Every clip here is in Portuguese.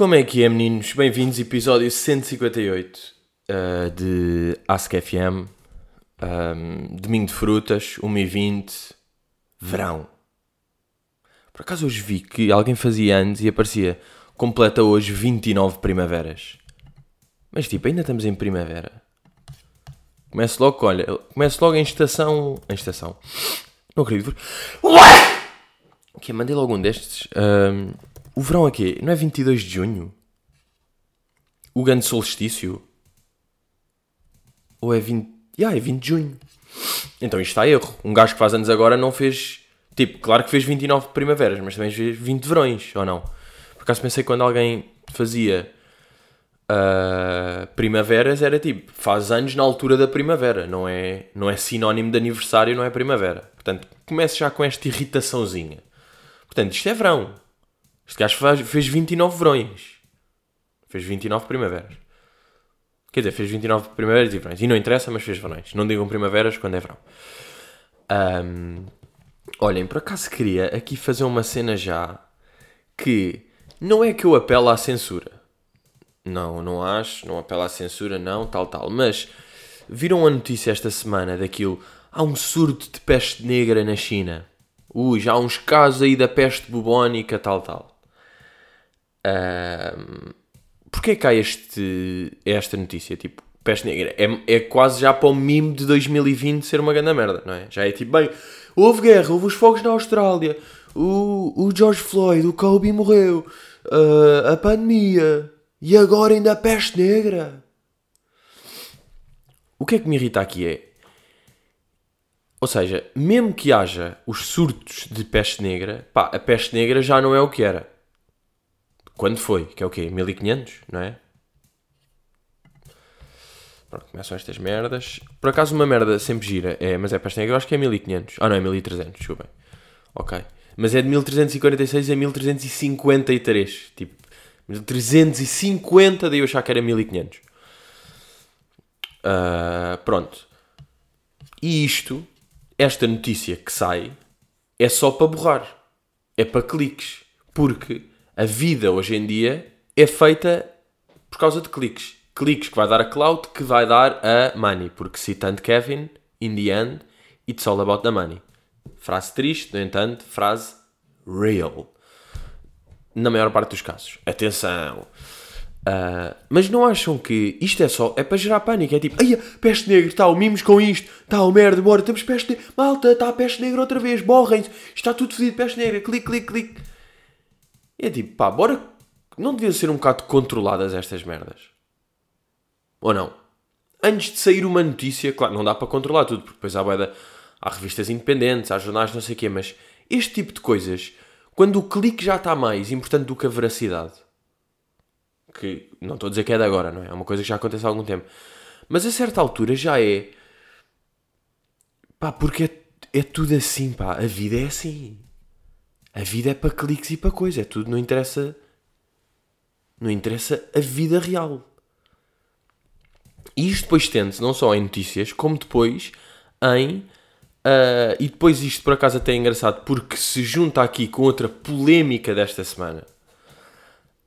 Como é que é, meninos? Bem-vindos, episódio 158 uh, de Ask FM. Um, domingo de frutas, 1h20, verão. Por acaso hoje vi que alguém fazia anos e aparecia completa hoje 29 primaveras. Mas tipo, ainda estamos em primavera. Começo logo, olha, começo logo em estação. Em estação. Não acredito. Que mandei logo um destes. Um, o verão aqui, não é 22 de junho? O grande solstício? Ou é 20. Yeah, é 20 de junho. Então isto está erro. Um gajo que faz anos agora não fez. Tipo, claro que fez 29 primaveras, mas também fez 20 verões, ou não? Por acaso pensei que quando alguém fazia uh, primaveras era tipo, faz anos na altura da primavera, não é, não é sinónimo de aniversário, não é primavera. Portanto, comece já com esta irritaçãozinha. Portanto, isto é verão. Este gajo faz, fez 29 verões. Fez 29 primaveras. Quer dizer, fez 29 primaveras e verões. E não interessa, mas fez verões. Não digam primaveras quando é verão. Um, olhem, por acaso queria aqui fazer uma cena já que não é que eu apelo à censura. Não, não acho, não apelo à censura, não, tal, tal. Mas viram a notícia esta semana daquilo? Há um surto de peste negra na China. Ui, já há uns casos aí da peste bubónica, tal, tal. Um, Porquê que há este, esta notícia? Tipo, peste negra. É, é quase já para o mimo de 2020 ser uma grande merda, não é? Já é tipo, bem, houve guerra, houve os fogos na Austrália, o, o George Floyd, o Kobe morreu, uh, a pandemia, e agora ainda a peste negra. O que é que me irrita aqui é. Ou seja, mesmo que haja os surtos de peste negra, pá, a peste negra já não é o que era. Quando foi? Que é o quê? 1500, não é? Pronto, começam estas merdas. Por acaso uma merda sempre gira, é, mas é peste negra, eu acho que é 1500. Ah não, é 1300, desculpem. Ok. Mas é de 1346 a 1353. Tipo, 1350 daí eu achar que era 1500. Uh, ah, pronto. E isto, esta notícia que sai, é só para borrar. É para cliques. Porque a vida hoje em dia é feita por causa de cliques. Cliques que vai dar a cloud, que vai dar a money. Porque citando Kevin, in the end, it's all about the money. Frase triste, no entanto, frase real na maior parte dos casos. Atenção! Uh, mas não acham que isto é só, é para gerar pânico? É tipo, ai, peste negra, tal, mimos com isto, tal, merda, bora, temos peste negra, malta, está a peste negra outra vez, borrem-se, está tudo fedido, peste negra, clique, clique, clique. E é tipo, pá, bora, não deviam ser um bocado controladas estas merdas? Ou não? Antes de sair uma notícia, claro, não dá para controlar tudo, porque depois há, há revistas independentes, há jornais, não sei o quê, mas este tipo de coisas quando o clique já está mais importante do que a veracidade. Que não estou a dizer que é de agora, não é? É uma coisa que já acontece há algum tempo. Mas a certa altura já é. Pá, porque é, é tudo assim, pá. A vida é assim. A vida é para cliques e para coisa. É tudo, não interessa. Não interessa a vida real. E isto depois tende-se não só em notícias, como depois em Uh, e depois isto por acaso até é engraçado porque se junta aqui com outra polémica desta semana.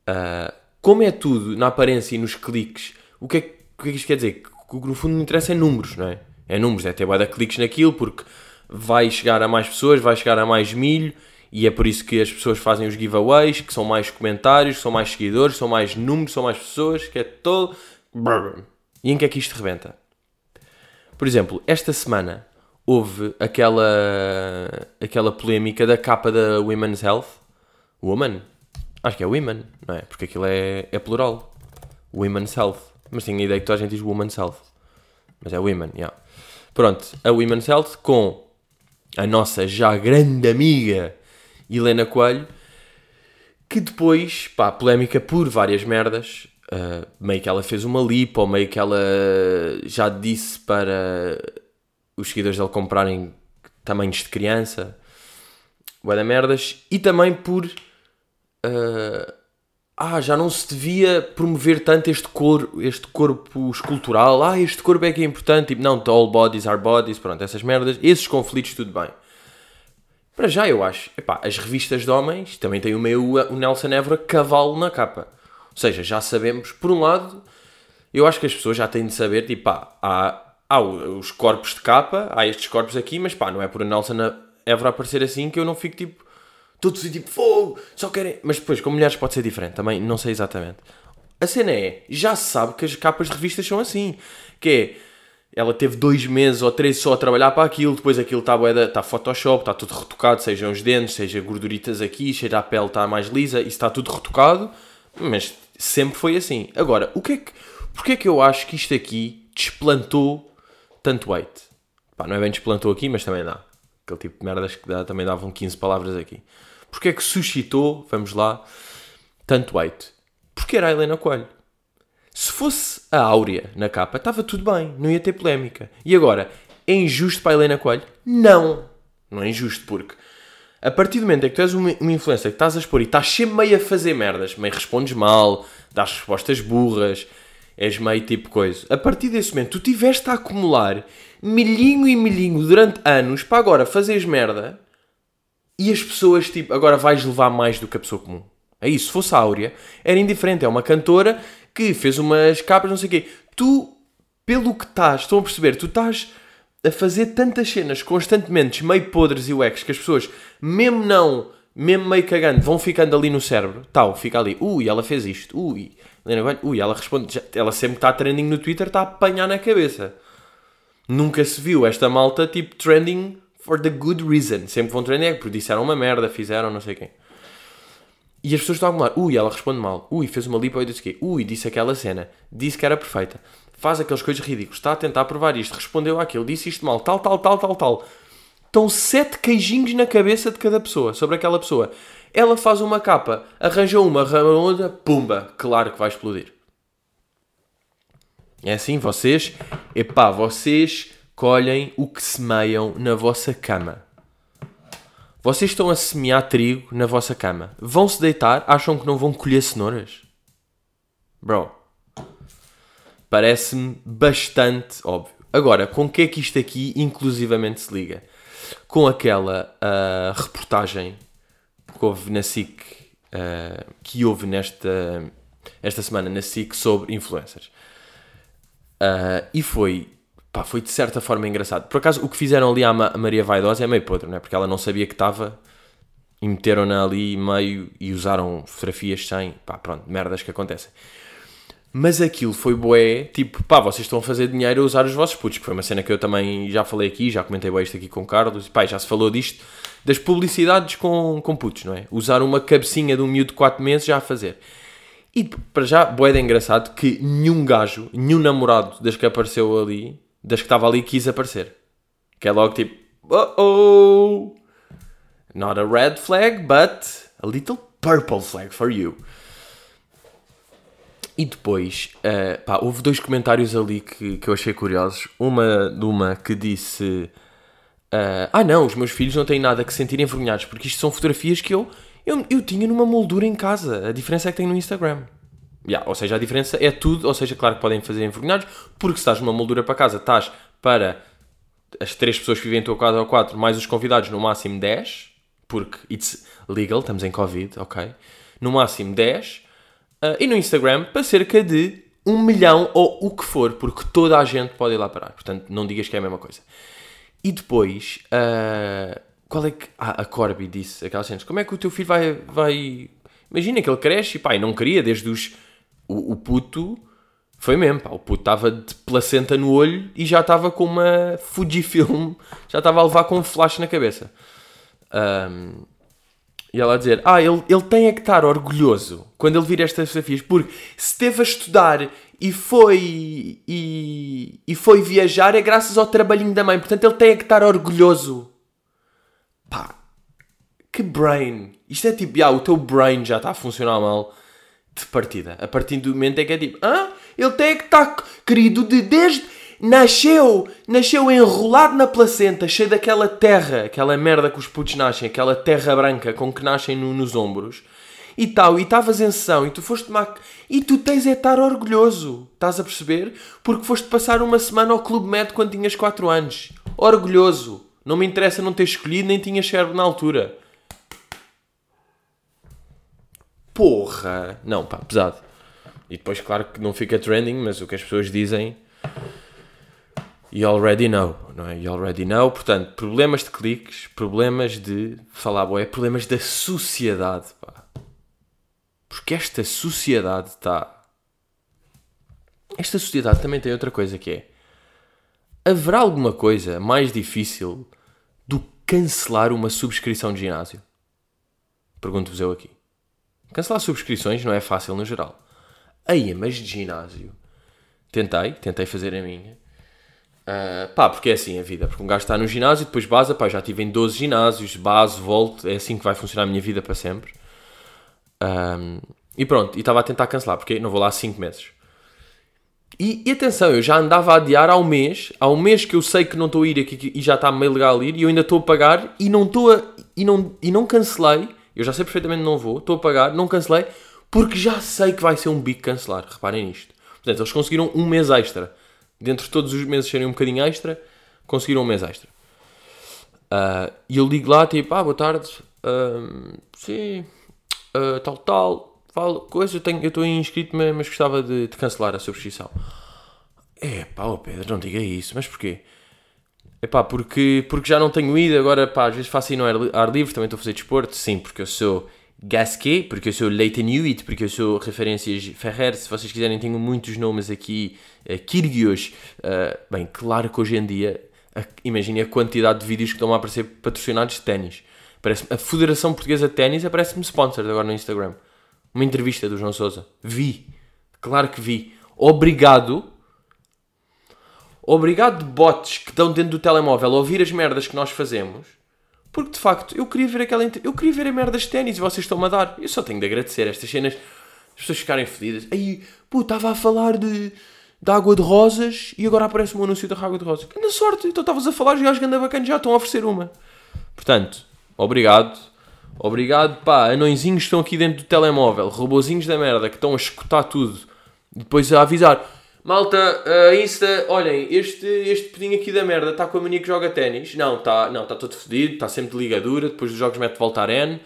Uh, como é tudo na aparência e nos cliques, o que é, o que, é que isto quer dizer? Que no fundo não interessa é números, não é? É números, é ter de cliques naquilo porque vai chegar a mais pessoas, vai chegar a mais milho e é por isso que as pessoas fazem os giveaways, que são mais comentários, são mais seguidores, são mais números, são mais pessoas, que é todo. E em que é que isto rebenta? Por exemplo, esta semana houve aquela, aquela polémica da capa da Women's Health. Woman? Acho que é Women, não é? Porque aquilo é, é plural. Women's Health. Mas tenho a ideia que toda a gente diz Women's Health. Mas é Women, yeah. Pronto, a Women's Health com a nossa já grande amiga Helena Coelho, que depois, pá, polémica por várias merdas, uh, meio que ela fez uma lipo, ou meio que ela já disse para os seguidores dele comprarem tamanhos de criança, bué da merdas, e também por uh, ah, já não se devia promover tanto este, cor, este corpo escultural, ah, este corpo é que é importante, tipo, não, all bodies are bodies, pronto, essas merdas, esses conflitos, tudo bem. Para já eu acho, epá, as revistas de homens também têm o meio o Nelson Évora cavalo na capa. Ou seja, já sabemos, por um lado, eu acho que as pessoas já têm de saber, tipo, pá, há, há os corpos de capa, há estes corpos aqui, mas pá, não é por a Nelson Évora aparecer assim que eu não fico tipo, todos tipo, fogo, só querem. Mas depois, com mulheres pode ser diferente, também não sei exatamente. A cena é, já se sabe que as capas de revistas são assim, que é, ela teve dois meses ou três só a trabalhar para aquilo, depois aquilo está está Photoshop, está tudo retocado, sejam os dentes, seja gorduritas aqui, seja a pele está mais lisa, isso está tudo retocado, mas sempre foi assim. Agora, o que é que, porque é que eu acho que isto aqui desplantou tanto weight? Pá, não é bem desplantou aqui, mas também dá. Aquele tipo de merdas que dá, também davam 15 palavras aqui. Porque é que suscitou, vamos lá, tanto weight? Porque era a Helena Coelho. Se fosse a Áurea na capa, estava tudo bem, não ia ter polémica. E agora, é injusto para a Helena Coelho? Não! Não é injusto, porque a partir do momento em que tu és uma, uma influência que estás a expor e estás sempre meio a fazer merdas, meio respondes mal, dás respostas burras, és meio tipo coisa. A partir desse momento, tu tiveste a acumular milhinho e milhinho durante anos para agora fazeres merda e as pessoas, tipo, agora vais levar mais do que a pessoa comum. É isso. Se fosse a Áurea, era indiferente. É uma cantora que fez umas capas, não sei o quê. Tu, pelo que estás, estão a perceber, tu estás a fazer tantas cenas constantemente, meio podres e uex, que as pessoas, mesmo não, mesmo meio cagando, vão ficando ali no cérebro. Tal, fica ali. Ui, ela fez isto. Ui, ui, ela responde. Ela sempre está trending no Twitter, está a apanhar na cabeça. Nunca se viu esta malta tipo trending for the good reason. Sempre vão trending é porque disseram uma merda, fizeram não sei quem. E as pessoas estão a acumular. Ui, ela responde mal. Ui, fez uma lipo e disse quê. Ui, disse aquela cena. Disse que era perfeita. Faz aquelas coisas ridículas. Está a tentar provar isto. Respondeu àquilo. Disse isto mal. Tal, tal, tal, tal, tal. Estão sete queijinhos na cabeça de cada pessoa. Sobre aquela pessoa. Ela faz uma capa. Arranja uma, outra. Pumba. Claro que vai explodir. É assim, vocês... Epá, vocês colhem o que semeiam na vossa cama. Vocês estão a semear trigo na vossa cama. Vão se deitar, acham que não vão colher cenouras? Bro. Parece-me bastante óbvio. Agora, com que é que isto aqui inclusivamente se liga? Com aquela uh, reportagem que houve na SIC, uh, que houve nesta esta semana na SIC sobre influencers. Uh, e foi pá, foi de certa forma engraçado. Por acaso, o que fizeram ali à Maria Vaidosa é meio podre, não é? Porque ela não sabia que estava e meteram-na ali meio e usaram fotografias sem, pá, pronto, merdas que acontecem. Mas aquilo foi bué, tipo, pá, vocês estão a fazer dinheiro a usar os vossos putos, que foi uma cena que eu também já falei aqui, já comentei bué isto aqui com o Carlos, e pá, já se falou disto, das publicidades com, com putos, não é? Usar uma cabecinha de um miúdo de 4 meses já a fazer. E para já, bué de engraçado que nenhum gajo, nenhum namorado das que apareceu ali, das que estava ali quis aparecer. Que é logo tipo, oh oh, not a red flag, but a little purple flag for you. E depois, uh, pá, houve dois comentários ali que, que eu achei curiosos. Uma de uma que disse: uh, Ah, não, os meus filhos não têm nada que se sentir envergonhados, porque isto são fotografias que eu, eu, eu tinha numa moldura em casa. A diferença é que tem no Instagram. Yeah, ou seja, a diferença é tudo, ou seja, claro que podem fazer envergonhados, porque se estás numa moldura para casa, estás para as três pessoas que vivem em tua casa ou quatro, mais os convidados, no máximo 10, porque it's legal, estamos em Covid, ok? No máximo 10, uh, e no Instagram para cerca de um milhão ou o que for, porque toda a gente pode ir lá parar, portanto não digas que é a mesma coisa. E depois, uh, qual é que. Ah, a Corby disse aquelas cenas, como é que o teu filho vai. vai... Imagina que ele cresce e e não queria desde os o, o puto foi mesmo, pá, o puto estava de placenta no olho e já estava com uma Fujifilm, já estava a levar com um flash na cabeça. Um, e ela a dizer: Ah, ele, ele tem a que estar orgulhoso quando ele vir estas fotografias, porque se teve a estudar e foi, e, e foi viajar é graças ao trabalhinho da mãe, portanto ele tem a que estar orgulhoso. Pá, que brain! Isto é tipo, ah, o teu brain já está a funcionar mal de partida. A partir do momento em que é tipo, ah, ele tem que estar querido de desde. Nasceu, nasceu enrolado na placenta, cheio daquela terra, aquela merda que os putos nascem, aquela terra branca com que nascem no, nos ombros e tal, e estavas em sessão e tu foste tomar. E tu tens é estar orgulhoso, estás a perceber? Porque foste passar uma semana ao Clube Med quando tinhas 4 anos. Orgulhoso. Não me interessa não ter escolhido, nem tinha cérebro na altura. Porra! Não, pá, pesado. E depois, claro que não fica trending, mas o que as pessoas dizem. You already know, não é? You already know. Portanto, problemas de cliques, problemas de. Falar, boé, problemas da sociedade, pá. Porque esta sociedade está. Esta sociedade também tem outra coisa que é. Haverá alguma coisa mais difícil do que cancelar uma subscrição de ginásio? Pergunto-vos eu aqui. Cancelar subscrições não é fácil no geral. Aí, mas de ginásio. Tentei, tentei fazer a minha. Uh, pá, porque é assim a vida. Porque um gajo está no ginásio, depois base, pá, já estive em 12 ginásios, base, volto, é assim que vai funcionar a minha vida para sempre. Um, e pronto, e estava a tentar cancelar, porque não vou lá há 5 meses. E, e, atenção, eu já andava a adiar há um mês, há um mês que eu sei que não estou a ir aqui e já está meio legal ir, e eu ainda estou a pagar e não estou a, e não, e não cancelei eu já sei perfeitamente não vou, estou a pagar, não cancelei, porque já sei que vai ser um bico cancelar. Reparem nisto. Portanto, eles conseguiram um mês extra. Dentro de todos os meses serem um bocadinho extra, conseguiram um mês extra. Uh, e eu ligo lá, tipo, ah, boa tarde, uh, sim, uh, tal, tal, falo, coisa, eu estou inscrito, mas gostava de, de, cancelar a subscrição. É, pá, Pedro, não diga isso, mas porquê? Epá, porque, porque já não tenho ido, agora pá, às vezes faço ir no ar, ar livre, também estou a fazer desporto, sim, porque eu sou Gasquet, porque eu sou Leighton Hewitt, porque eu sou referências Ferrer, se vocês quiserem tenho muitos nomes aqui, uh, Kyrgios, uh, bem, claro que hoje em dia, imagine a quantidade de vídeos que estão a aparecer patrocinados de ténis. Parece a Federação Portuguesa de Ténis aparece-me sponsor agora no Instagram. Uma entrevista do João Sousa. Vi. Claro que vi. Obrigado obrigado bots que estão dentro do telemóvel a ouvir as merdas que nós fazemos, porque de facto eu queria ver aquela. Eu queria ver a merda de ténis e vocês estão-me a dar. Eu só tenho de agradecer estas cenas, as pessoas ficarem fedidas. Aí, pô, estava a falar de, de água de rosas e agora aparece um anúncio da água de rosas. Que sorte, então estavas a falar, os gajos ganda bacana já estão a oferecer uma. Portanto, obrigado. Obrigado, pá, anõezinhos que estão aqui dentro do telemóvel, robozinhos da merda que estão a escutar tudo e depois a avisar. Malta, uh, Insta, olhem, este, este pedinho aqui da merda está com a mania que joga ténis. Não, está não, tá todo fedido, está sempre de ligadura, depois dos jogos mete de volta a N.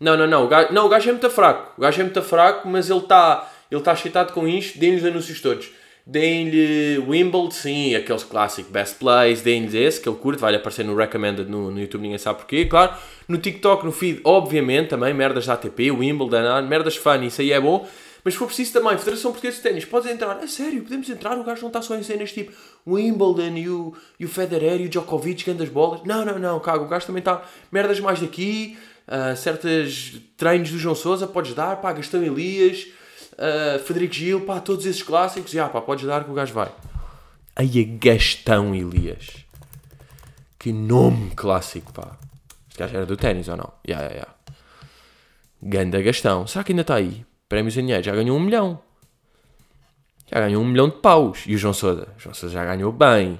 Não, não, não, o gajo, não, o gajo é muito fraco. O gajo é muito fraco, mas ele está ele tá excitado com isto. Deem-lhe os anúncios todos. Deem-lhe Wimbledon, sim, aqueles clássicos Best Plays, deem-lhe esse, que ele curte, vai aparecer no Recommended no, no YouTube, ninguém sabe porquê, claro. No TikTok, no feed, obviamente, também, merdas da ATP, Wimbledon, merdas fun, isso aí é bom. Mas se for preciso também, Federação Portuguesa de Ténis, podes entrar. A sério, podemos entrar. O gajo não está só em cenas tipo Wimbledon e o, e o Federer e o Djokovic, gandas bolas. Não, não, não, cago. O gajo também está merdas mais daqui. Uh, certas treinos do João Sousa, podes dar. Pá, Gastão Elias, uh, Frederico Gil, pá, todos esses clássicos. Já, pá, podes dar que o gajo vai. Aí a Gastão Elias. Que nome clássico, pá. Este gajo era do ténis ou não? Ya, ya, ya. Ganda Gastão. Será que ainda está aí? Prémios em dinheiro, já ganhou um milhão. Já ganhou um milhão de paus. E o João Sousa? O João Sousa já ganhou bem.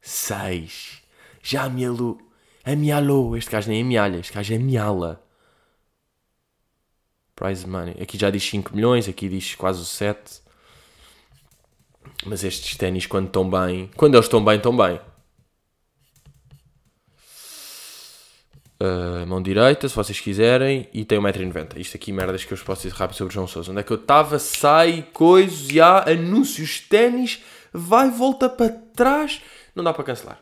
Seis. Já amealou. Amealou. Este gajo nem amealha. Este gajo ameala. Prize money. Aqui já diz 5 milhões. Aqui diz quase 7. Mas estes ténis, quando estão bem... Quando eles estão bem, estão bem. Uh, mão direita, se vocês quiserem, e tem 1,90m. Isto aqui, merdas que eu vos posso dizer rápido sobre o João Sousa. Onde é que eu estava? Sai, coisas, já, anúncios, ténis, vai, volta para trás, não dá para cancelar.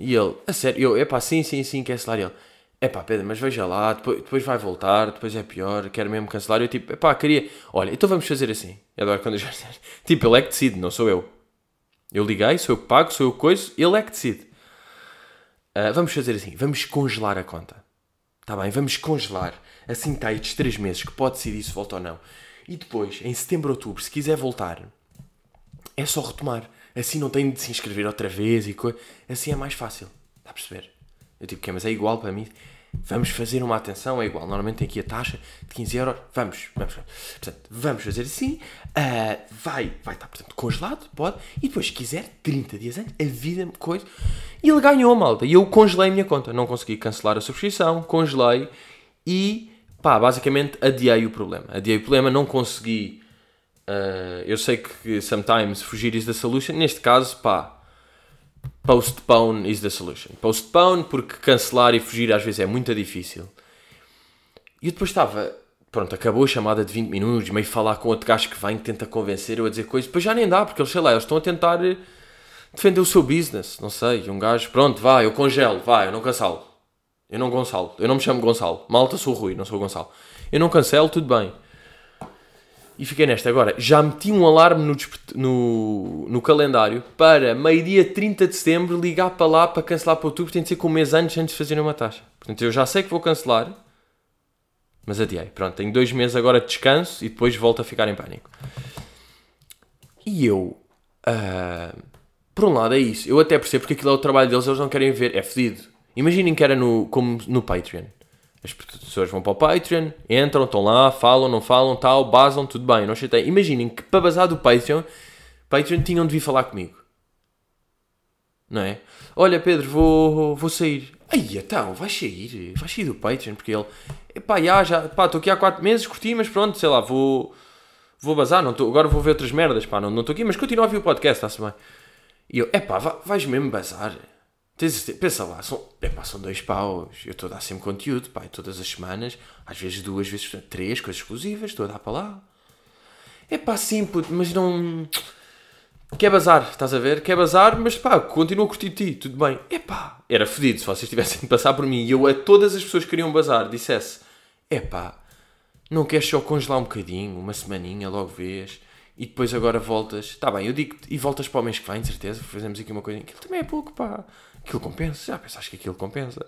E ele, a sério, eu, epá, sim, sim, sim, cancelar. E ele, epá, Pedro, mas veja lá, depois, depois vai voltar, depois é pior, quero mesmo cancelar. Eu tipo, epá, queria, olha, então vamos fazer assim. Eu adoro quando eu já Tipo, ele é que decide, não sou eu. Eu liguei, sou eu que pago, sou eu que coiso, ele é que decide. Uh, vamos fazer assim, vamos congelar a conta. Está bem, vamos congelar. Assim está estes 3 meses, que pode ser se volta ou não. E depois, em setembro, outubro, se quiser voltar, é só retomar. Assim não tem de se inscrever outra vez e coisa. Assim é mais fácil. Está a perceber? Eu tipo, que mas é igual para mim. Vamos fazer uma atenção, é igual. Normalmente tem aqui a taxa de 15 euros. Vamos, vamos. Portanto, vamos fazer assim. Uh, vai, vai estar, portanto, congelado, pode. E depois, se quiser, 30 dias antes, a vida, coisa. E ele ganhou, malta. E eu congelei a minha conta. Não consegui cancelar a subscrição, congelei e, pá, basicamente adiei o problema. Adiei o problema, não consegui. Uh, eu sei que sometimes fugir is the solution. Neste caso, pá, postpone is the solution. Postpone porque cancelar e fugir às vezes é muito difícil. E eu depois estava, pronto, acabou a chamada de 20 minutos, meio falar com outro gajo que vem, que tenta convencer eu a dizer coisas, depois já nem dá, porque eles, sei lá, eles estão a tentar eh, defender o seu business, não sei, um gajo, pronto, vai, eu congelo, vai, eu não cancelo. Eu não Gonçalo, eu não me chamo Gonçalo. Malta sou Rui, não sou Gonçalo. Eu não cancelo, tudo bem. E fiquei nesta. Agora, já meti um alarme no, no, no calendário para meio-dia 30 de setembro ligar para lá para cancelar para outubro. Tem de ser com um mês antes, antes de fazer uma taxa. Portanto, eu já sei que vou cancelar, mas adiei. Pronto, tenho dois meses agora de descanso e depois volto a ficar em pânico. E eu, uh, por um lado, é isso. Eu até percebo porque aquilo é o trabalho deles, eles não querem ver. É fedido. Imaginem que era no, como no Patreon. As pessoas vão para o Patreon, entram, estão lá, falam, não falam, tal, basam, tudo bem, não chatei. Imaginem que para basar do Patreon, Patreon tinham de vir falar comigo. Não é? Olha, Pedro, vou, vou sair. Aí, então, vais sair, vais sair do Patreon, porque ele, epá, já, já, pá, estou aqui há 4 meses, curti, mas pronto, sei lá, vou, vou bazar, não tô, agora vou ver outras merdas, pá, não estou aqui, mas continuo a ouvir o podcast, está-se bem. E eu, epá, vais mesmo bazar? Pensa lá, são, epá, são dois paus. Eu estou a dar sempre conteúdo, pá, todas as semanas, às vezes duas vezes, três coisas exclusivas, estou a dar para lá. É pá, sim, puto, mas não. Quer bazar, estás a ver? Quer bazar, mas pá, continuo a curtir ti, tudo bem. É pá, era fedido se vocês tivessem de passar por mim e eu a todas as pessoas que queriam bazar dissesse: é pá, não queres só congelar um bocadinho, uma semaninha, logo vês, e depois agora voltas. Está bem, eu digo e voltas para o mês que vem, de certeza, fazemos aqui uma coisa. Aquilo também é pouco, pá. Aquilo compensa. Já pensaste que aquilo compensa?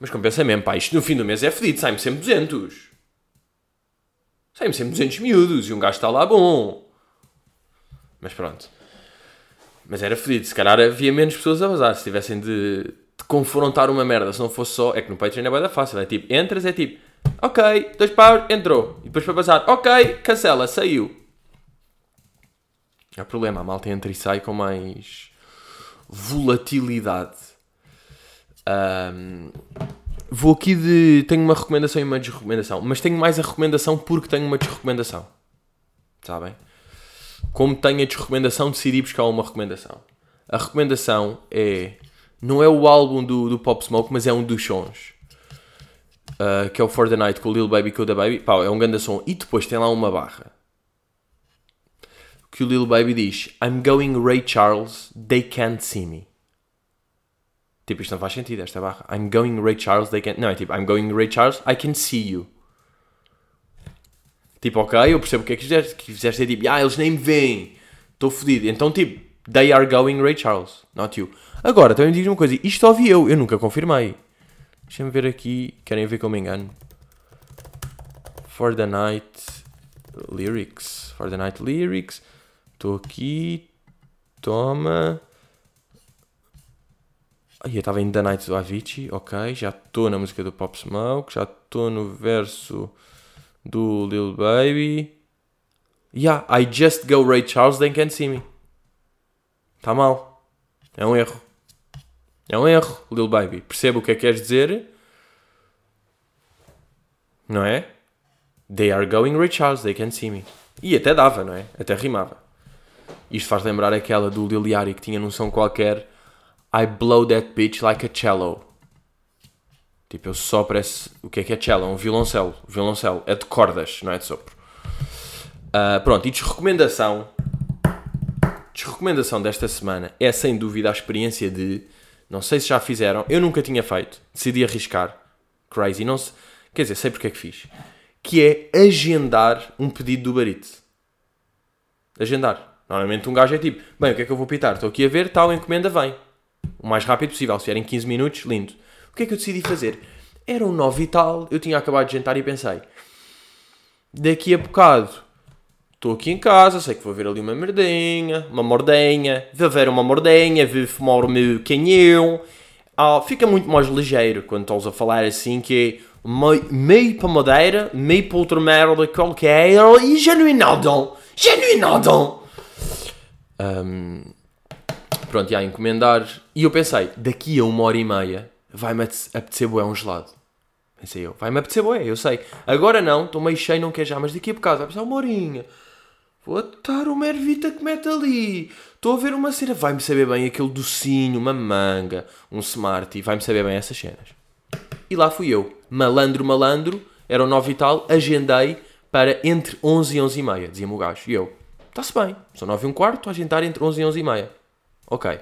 Mas compensa mesmo, pá. Isto no fim do mês é fedido. Sai-me sempre 200. Sai-me sempre 200 miúdos. E um gajo está lá bom. Mas pronto. Mas era fedido. Se calhar havia menos pessoas a vazar. Se tivessem de, de confrontar uma merda. Se não fosse só... É que no Patreon é bem fácil. É tipo, entras, é tipo... Ok, dois paus, entrou. E depois para passar, ok, cancela, saiu. É problema, a malta entra e sai com mais volatilidade. Um, vou aqui de. Tenho uma recomendação e uma desrecomendação, mas tenho mais a recomendação porque tenho uma desrecomendação. Sabem? Como tenho a desrecomendação, decidi buscar uma recomendação. A recomendação é. Não é o álbum do, do Pop Smoke, mas é um dos sons. Uh, que é o For the Night com o Lil Baby com o Baby. É um grande som. E depois tem lá uma barra que o Lil Baby diz I'm going Ray Charles, they can't see me. Tipo, isto não faz sentido, esta barra. I'm going Ray Charles, they can't... Não, é tipo, I'm going Ray Charles, I can see you. Tipo, ok, eu percebo o que é que fizeste. Que fizeste é tipo, ah, eles nem me veem. Estou fodido. Então, tipo, they are going Ray Charles, not you. Agora, também diz uma coisa. Isto ouvi eu, eu nunca confirmei. Deixa-me ver aqui. Querem ver como me engano? For the Night Lyrics. For the Night Lyrics. Estou aqui. Toma. Aí eu estava em The Night do Avicii, ok. Já estou na música do Pop Smoke. Já estou no verso do Lil Baby. Yeah, I just go Ray Charles, they can't see me. Está mal. É um erro. É um erro, Lil Baby. Percebo o que é que queres dizer. Não é? They are going Ray Charles, they can't see me. E até dava, não é? Até rimava. Isto faz lembrar aquela do Liliari que tinha num som qualquer I blow that bitch like a cello. Tipo, eu só parece. O que é que é cello? É um violoncelo. Violoncelo. É de cordas, não é de sopro. Uh, pronto, e desrecomendação. Desrecomendação desta semana é sem dúvida a experiência de. Não sei se já fizeram, eu nunca tinha feito. Decidi arriscar. Crazy. Não se, quer dizer, sei porque é que fiz. Que é agendar um pedido do Eats. Agendar. Normalmente um gajo é tipo, bem, o que é que eu vou pitar? Estou aqui a ver, tal encomenda vem. O mais rápido possível. Se vier em 15 minutos, lindo. O que é que eu decidi fazer? Era um 9 e tal, eu tinha acabado de jantar e pensei, daqui a bocado, estou aqui em casa, sei que vou ver ali uma merdinha, uma mordenha, vou ver uma mordenha, vou fumar o meu canhão. Ah, fica muito mais ligeiro quando estás a falar assim, que é meio, meio para madeira, meio para outra merda qualquer, e é nada. Um, pronto, ia encomendar. E eu pensei, daqui a uma hora e meia vai-me apetecer boé um gelado. Pensei eu, vai-me apetecer boé, eu sei. Agora não, estou meio cheio, não quer já, mas daqui a bocado vai precisar uma horinha. Vou atar uma ervita que mete ali. Estou a ver uma cena, vai-me saber bem aquele docinho, uma manga, um smart, e vai-me saber bem essas cenas. E lá fui eu, malandro, malandro, eram 9 e tal, agendei para entre 11 e 11 e meia, dizia-me o gajo. E eu, está-se bem, são 9 e um quarto, estou a entre 11 e 11 e meia. Ok.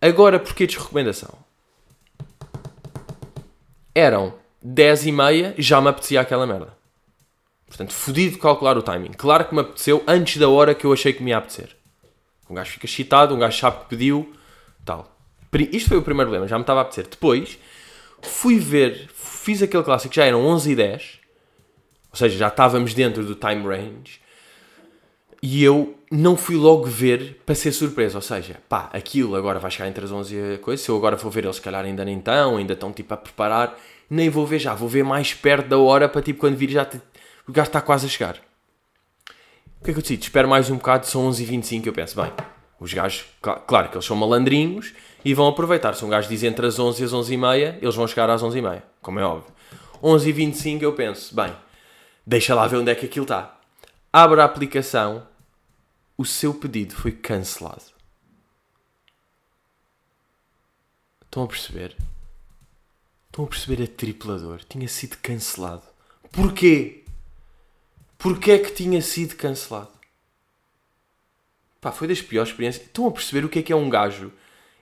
Agora, porquê de recomendação? Eram 10 e meia, já me apetecia aquela merda. Portanto, fodido de calcular o timing. Claro que me apeteceu antes da hora que eu achei que me ia apetecer. Um gajo fica excitado, um gajo sabe que pediu, tal. Isto foi o primeiro problema, já me estava a apetecer. Depois, fui ver, fiz aquele clássico, já eram 11 e 10, ou seja, já estávamos dentro do time range, e eu não fui logo ver para ser surpresa. Ou seja, pá, aquilo agora vai chegar entre as 11 e a coisa, se eu agora vou ver, eles se calhar ainda nem estão, ainda estão tipo a preparar, nem vou ver já, vou ver mais perto da hora para tipo quando vir já te... o gajo está quase a chegar. O que é que eu decido? Espero mais um bocado, são 11h25. Eu penso, bem, os gajos, claro que eles são malandrinhos e vão aproveitar. Se um gajo diz entre as 11 e as 11h30, eles vão chegar às 11h30, como é óbvio. 11h25 eu penso, bem, deixa lá ver onde é que aquilo está. Abre a aplicação, o seu pedido foi cancelado. Estão a perceber? Estão a perceber a triplador? Tinha sido cancelado. Porquê? Porquê é que tinha sido cancelado? Pá, foi das piores experiências. Estão a perceber o que é que é um gajo?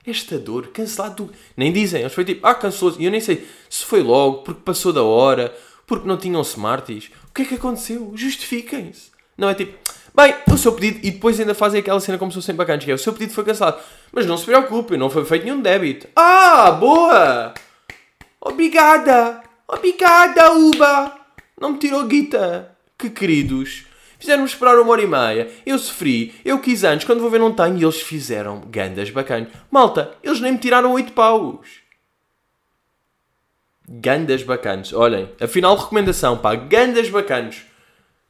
Esta dor, cancelado. Do... Nem dizem, eles foi tipo, ah, cancelou-se. E eu nem sei se foi logo, porque passou da hora, porque não tinham smarties. O que é que aconteceu? Justifiquem-se. Não é tipo, bem, o seu pedido. E depois ainda fazem aquela cena como se fossem bacanas, que é o seu pedido foi cancelado. Mas não se preocupe, não foi feito nenhum débito. Ah, boa! Obrigada! Obrigada, Uba! Não me tirou guita que queridos. Fizeram-me esperar uma hora e meia. Eu sofri, eu quis antes, quando vou ver não tenho, e eles fizeram gandas bacanas. Malta, eles nem me tiraram oito paus. Gandas bacanas. Olhem, afinal, recomendação, pá, gandas bacanas.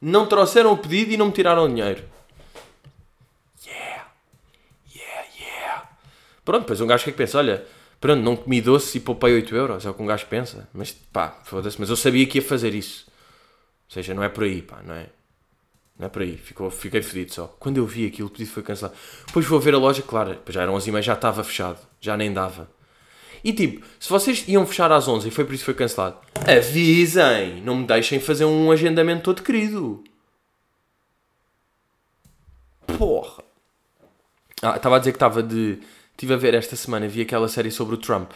Não trouxeram o pedido e não me tiraram o dinheiro. Yeah. Yeah, yeah. Pronto, depois um gajo que é que pensa, olha, pronto, não comi doce e poupei 8 euros, é o que um gajo pensa. Mas pá, foda-se, mas eu sabia que ia fazer isso. Ou seja, não é por aí, pá, não é? Não é por aí, Ficou, fiquei fedido só. Quando eu vi aquilo, o pedido foi cancelado. Depois vou ver a loja, claro, já eram 11 e meia, já estava fechado, já nem dava. E tipo, se vocês iam fechar às 11 e foi por isso que foi cancelado, avisem, não me deixem fazer um agendamento todo querido. Porra. Ah, estava a dizer que estava de. Estive a ver esta semana, vi aquela série sobre o Trump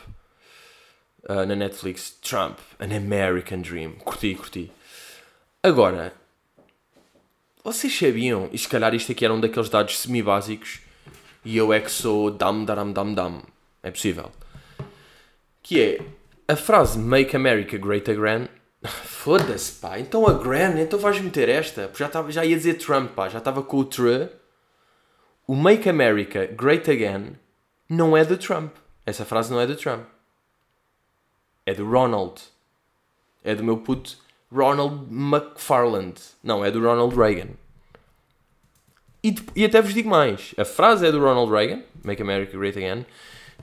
uh, na Netflix. Trump, An American Dream. Curti, curti. Agora, vocês sabiam, e se calhar isto aqui era um daqueles dados semi-básicos, e eu é que sou dam, daram, dam, dam. É possível. Que é a frase Make America Great Again. Foda-se, pá. Então a Gran, então vais meter esta. Já, tava, já ia dizer Trump, pá. Já estava com o Tr. O Make America Great Again não é do Trump. Essa frase não é do Trump. É do Ronald. É do meu puto Ronald McFarland. Não, é do Ronald Reagan. E, e até vos digo mais: a frase é do Ronald Reagan, Make America Great Again.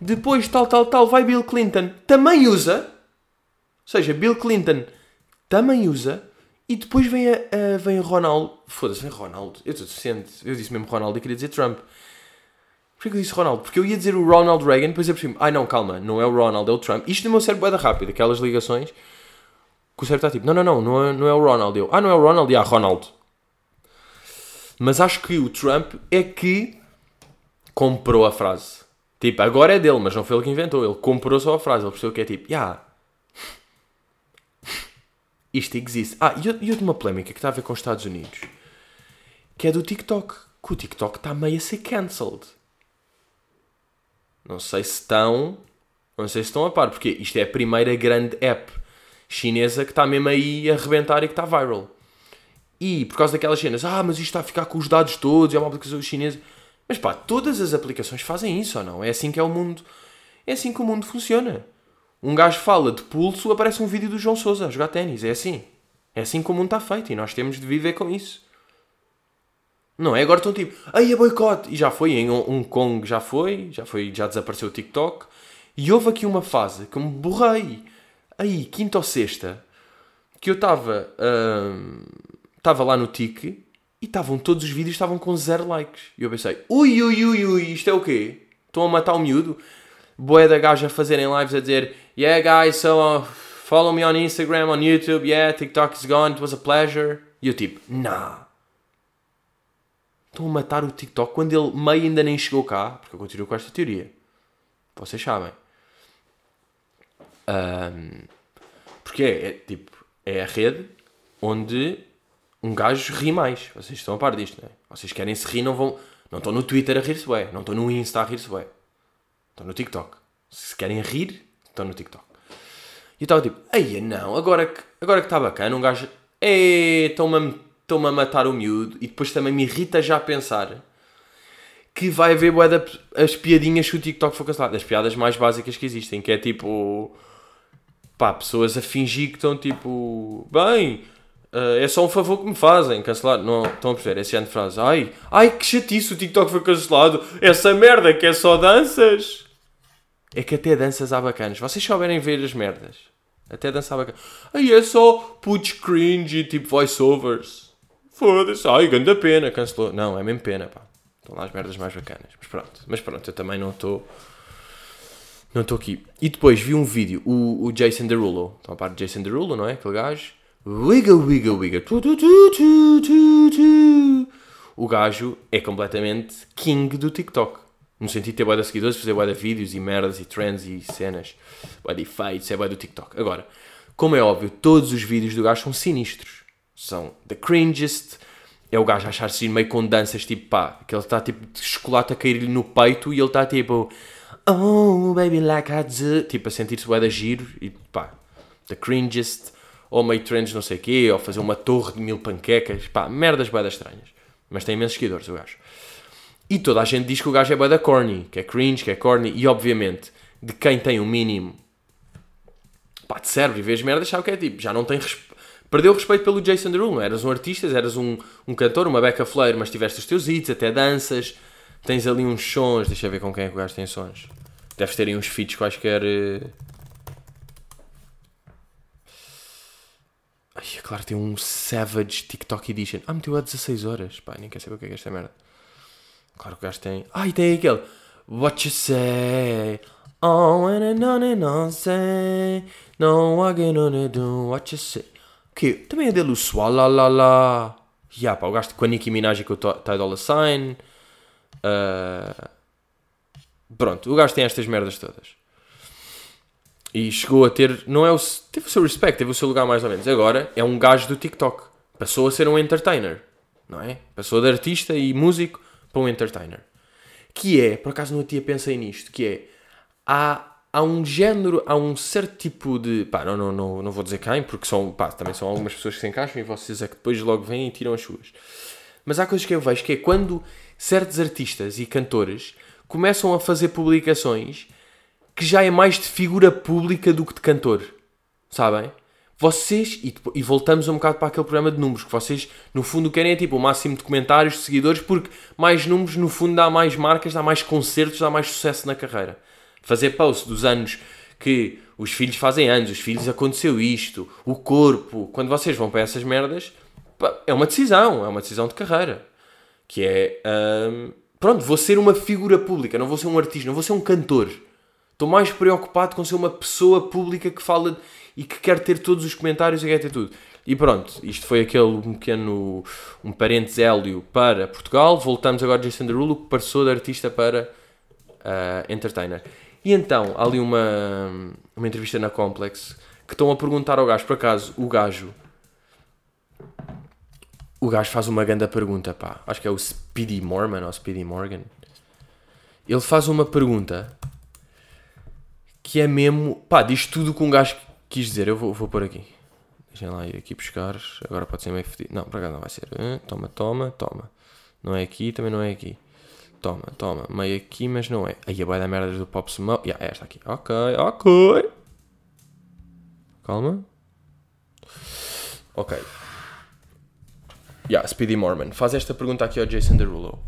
Depois, tal, tal, tal, vai Bill Clinton, também usa. Ou seja, Bill Clinton também usa. E depois vem a, a vem Ronald. Foda-se, vem Ronald. Eu estou decente. Eu disse mesmo Ronald e queria dizer Trump. Porquê que eu disse Ronald? Porque eu ia dizer o Ronald Reagan, depois eu percebi, ai não, calma, não é o Ronald, é o Trump. Isto no meu cérebro é da rápido, aquelas ligações que o cérebro está tipo, não, não, não, não é, não é o Ronald. Eu, ah, não é o Ronald? E ah, Ronald. Mas acho que o Trump é que comprou a frase. Tipo, agora é dele, mas não foi ele que inventou. Ele comprou só a frase. Ele percebeu que é tipo, yeah, isto existe. Ah, e de uma polémica que está a ver com os Estados Unidos, que é do TikTok. Que o TikTok está meio a ser cancelled. Não sei se estão. Não sei se estão a par, porque isto é a primeira grande app chinesa que está mesmo aí a arrebentar e que está viral. E por causa daquelas cenas, ah, mas isto está a ficar com os dados todos, é uma aplicação chinesa. Mas pá, todas as aplicações fazem isso ou não? É assim que é o mundo. É assim que o mundo funciona. Um gajo fala de pulso, aparece um vídeo do João Sousa a jogar ténis. É assim. É assim que o mundo está feito e nós temos de viver com isso. Não é? Agora estão tipo, aí é boicote. E já foi, em Hong Kong já foi, já foi, já desapareceu o TikTok. E houve aqui uma fase que me borrei aí, quinta ou sexta, que eu estava estava uh, lá no TIC e estavam todos os vídeos estavam com zero likes. E eu pensei, ui, ui, ui, ui, isto é o quê? Estão a matar o miúdo? Boé da gaja a fazerem lives a dizer, yeah guys, so uh, follow me on Instagram, on YouTube, yeah, TikTok is gone, it was a pleasure. E eu tipo, nah. Estão a matar o TikTok quando ele meio ainda nem chegou cá, porque eu continuo com esta teoria. Vocês sabem. Um, porque é, é, tipo, é a rede onde um gajo ri mais. Vocês estão a par disto, não é? Vocês querem se rir, não vão. Não estão no Twitter a rir-se bem, não estão no Insta a rir-se bem. Estão no TikTok. Se querem rir, estão no TikTok. E eu estava tipo, ei, não, agora que agora que está bacana, um gajo, estão-me a, a matar o miúdo. E depois também me irrita já pensar que vai haver bué as piadinhas que o TikTok for cancelado. As piadas mais básicas que existem, que é tipo, pá, pessoas a fingir que estão tipo, bem, Uh, é só um favor que me fazem, cancelar. Não, estão a perceber? Esse género de frase. Ai, ai, que chatice, o TikTok foi cancelado. Essa merda que é só danças. É que até danças há bacanas. Vocês souberem ver as merdas. Até dançar bacana. Ai, é só putz cringe e tipo voiceovers. Foda-se. Ai, grande pena, cancelou. Não, é mesmo pena, pá. Estão lá as merdas mais bacanas. Mas pronto, mas pronto, eu também não estou. Não estou aqui. E depois vi um vídeo, o, o Jason Derulo. Estão a par de Jason Derulo, não é? Aquele gajo Wiggle, wiggle, wiggle. Tu, tu, tu, tu, tu, tu. O gajo é completamente king do TikTok. No sentido de ter boa de seguidores, fazer boa de vídeos e merdas e trends e cenas. Boa de efeitos, é boa do TikTok. Agora, como é óbvio, todos os vídeos do gajo são sinistros. São the cringest. É o gajo achar-se meio com danças, tipo pá, que ele está tipo de chocolate a cair-lhe no peito e ele está tipo Oh, baby, like I do. Tipo a sentir-se boa de giro e pá, the cringest ou meio trends não sei o quê, ou fazer uma torre de mil panquecas, pá, merdas bada estranhas. Mas tem imensos seguidores o gajo. E toda a gente diz que o gajo é bada corny, que é cringe, que é corny, e obviamente, de quem tem o um mínimo pá, de cérebro e vês merdas, sabe o que é tipo, já não tem Perdeu o respeito pelo Jason Derulo, eras um artista, eras um, um cantor, uma beca fleira, mas tiveste os teus hits, até danças, tens ali uns sons, deixa eu ver com quem é que o gajo tem sons. Deves ter aí uns feats quaisquer... Uh Ai, claro, tem um Savage TikTok Edition. Ah, meteu a 16 horas. Pá, nem quer saber o que é, que é esta merda. Claro que o gajo tem. Ai, tem aquele. What you say? Oh, and I know say. No, I'm gonna do what you say. O quê? Também é dele o Swalala. Ya, yeah, pá, o gajo com a Nicki Minaj e com o Ty Dolla Sign. Uh... Pronto, o gajo tem estas merdas todas. E chegou a ter, não é o, teve o seu respect, teve o seu lugar mais ou menos. Agora é um gajo do TikTok. Passou a ser um entertainer, não é? Passou de artista e músico para um entertainer. Que é, por acaso outro dia pensei nisto, que é, há, há um género, há um certo tipo de, pá, não, não, não, não vou dizer quem, porque são, pá, também são algumas pessoas que se encaixam e vocês é que depois logo vêm e tiram as suas. Mas há coisas que eu vejo que é quando certos artistas e cantores começam a fazer publicações que já é mais de figura pública do que de cantor. Sabem? Vocês, e, e, voltamos um bocado para aquele programa de números, que vocês no fundo querem é tipo o máximo de comentários, de seguidores, porque mais números no fundo dá mais marcas, dá mais concertos, dá mais sucesso na carreira. Fazer post dos anos que os filhos fazem anos, os filhos aconteceu isto, o corpo, quando vocês vão para essas merdas, é uma decisão, é uma decisão de carreira. Que é, hum, pronto, vou ser uma figura pública, não vou ser um artista, não vou ser um cantor Estou mais preocupado com ser uma pessoa pública que fala e que quer ter todos os comentários e quer ter tudo. E pronto, isto foi aquele pequeno um parênteses hélio para Portugal. Voltamos agora de Jason Derulo, que passou de artista para uh, entertainer. E então, há ali uma, uma entrevista na Complex que estão a perguntar ao gajo, por acaso, o gajo. O gajo faz uma grande pergunta, pá. Acho que é o Speedy Morman ou Speedy Morgan. Ele faz uma pergunta que é mesmo. Pá, diz tudo o que um gajo quis dizer. Eu vou, vou pôr aqui. Deixem lá ir aqui buscar. Agora pode ser meio fedido. Não, para cá não vai ser. Toma, toma, toma. Não é aqui, também não é aqui. Toma, toma. Meio aqui, mas não é. Aí a vai da merda do Pop Smoke. Yeah, é esta aqui. Ok, ok. Calma. Ok. Yeah, Speedy Mormon. Faz esta pergunta aqui ao Jason Derulo.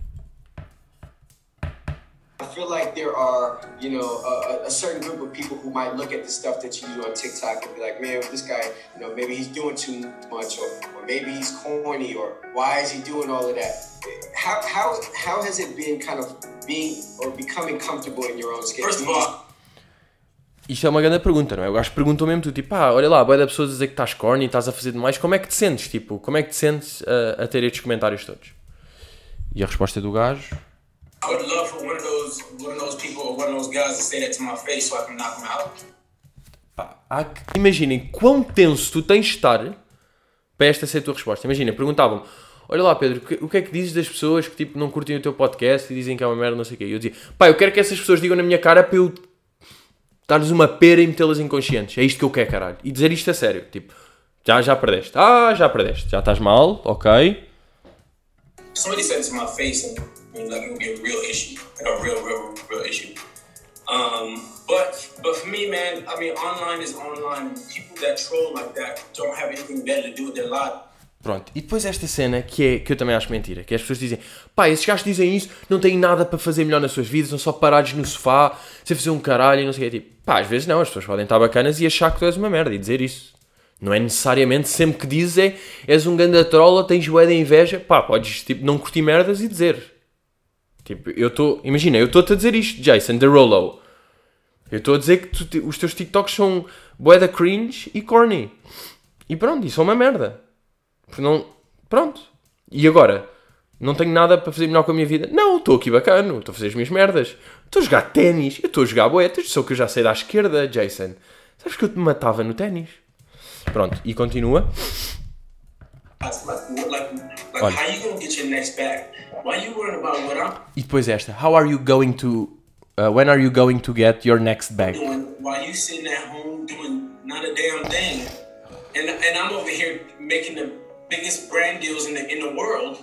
feel like there are, you know, a, a, certain group of people who might look at the stuff that you do on TikTok and be like, man, this guy, you know, maybe he's doing too much, or, or maybe he's corny, or why is he doing all of that? How, how, how has it been kind of being or becoming comfortable in your own skin? First of all, isto é uma grande pergunta, não é? O gajo perguntou mesmo tu, tipo, ah, olha lá, boa da pessoas a dizer que estás corny, estás a fazer demais, como é que te sentes, tipo, como é que te sentes a, a ter estes comentários todos? E a resposta do gajo, I would love for one of those one of those those say that to my face so I can knock them out. pá, há que- imaginem quão tenso tu tens de estar para esta ser a tua resposta. Imagina, perguntavam-me, olha lá Pedro, o que, é que dizes das pessoas que tipo, não curtem o teu podcast e dizem que é uma merda, não sei o quê? E eu dizia, pá, eu quero que essas pessoas digam na minha cara para eu dar-lhes uma pera e metê-las inconscientes. É isto que eu quero, caralho. E dizer isto a sério, tipo, já, já perdeste. Ah, já perdeste. Já estás mal, ok. Somebody said to my face and like it would be a real issue, like a real, real, real issue. Um, but but for me, man, I mean, online is online. People that troll like that don't have anything better to do with their life. Pronto, e depois esta cena que, é, que eu também acho mentira, que as pessoas dizem, pá, esses gajos dizem isso, não têm nada para fazer melhor nas suas vidas, são só parados no sofá, sem fazer um caralho e não sei o quê. Tipo, pá, às vezes não, as pessoas podem estar bacanas e achar que tu és uma merda e dizer isso. Não é necessariamente sempre que dizes é, és um ganda trola, tens bué de inveja, pá, podes tipo, não curtir merdas e dizer. Tipo, eu estou, imagina, eu estou-te a dizer isto, Jason Derulo. Eu estou a dizer que tu- os teus TikToks são bué da cringe e corny. E pronto, isso é uma merda. Porque não. Pronto. E agora? Não tenho nada para fazer melhor com a minha vida? Não, estou aqui bacano, estou a fazer as minhas merdas. Estou a jogar ténis, eu estou a jogar boetas, só que eu já sei da esquerda, Jason. Sabes que eu te matava no ténis? Pronto, e continua. Olha. E depois esta. How are you going to. uh, when are you going to get your next bag? while you sitting at home doing not a damn thing? And and I'm over here making the biggest brand deals in the in the world.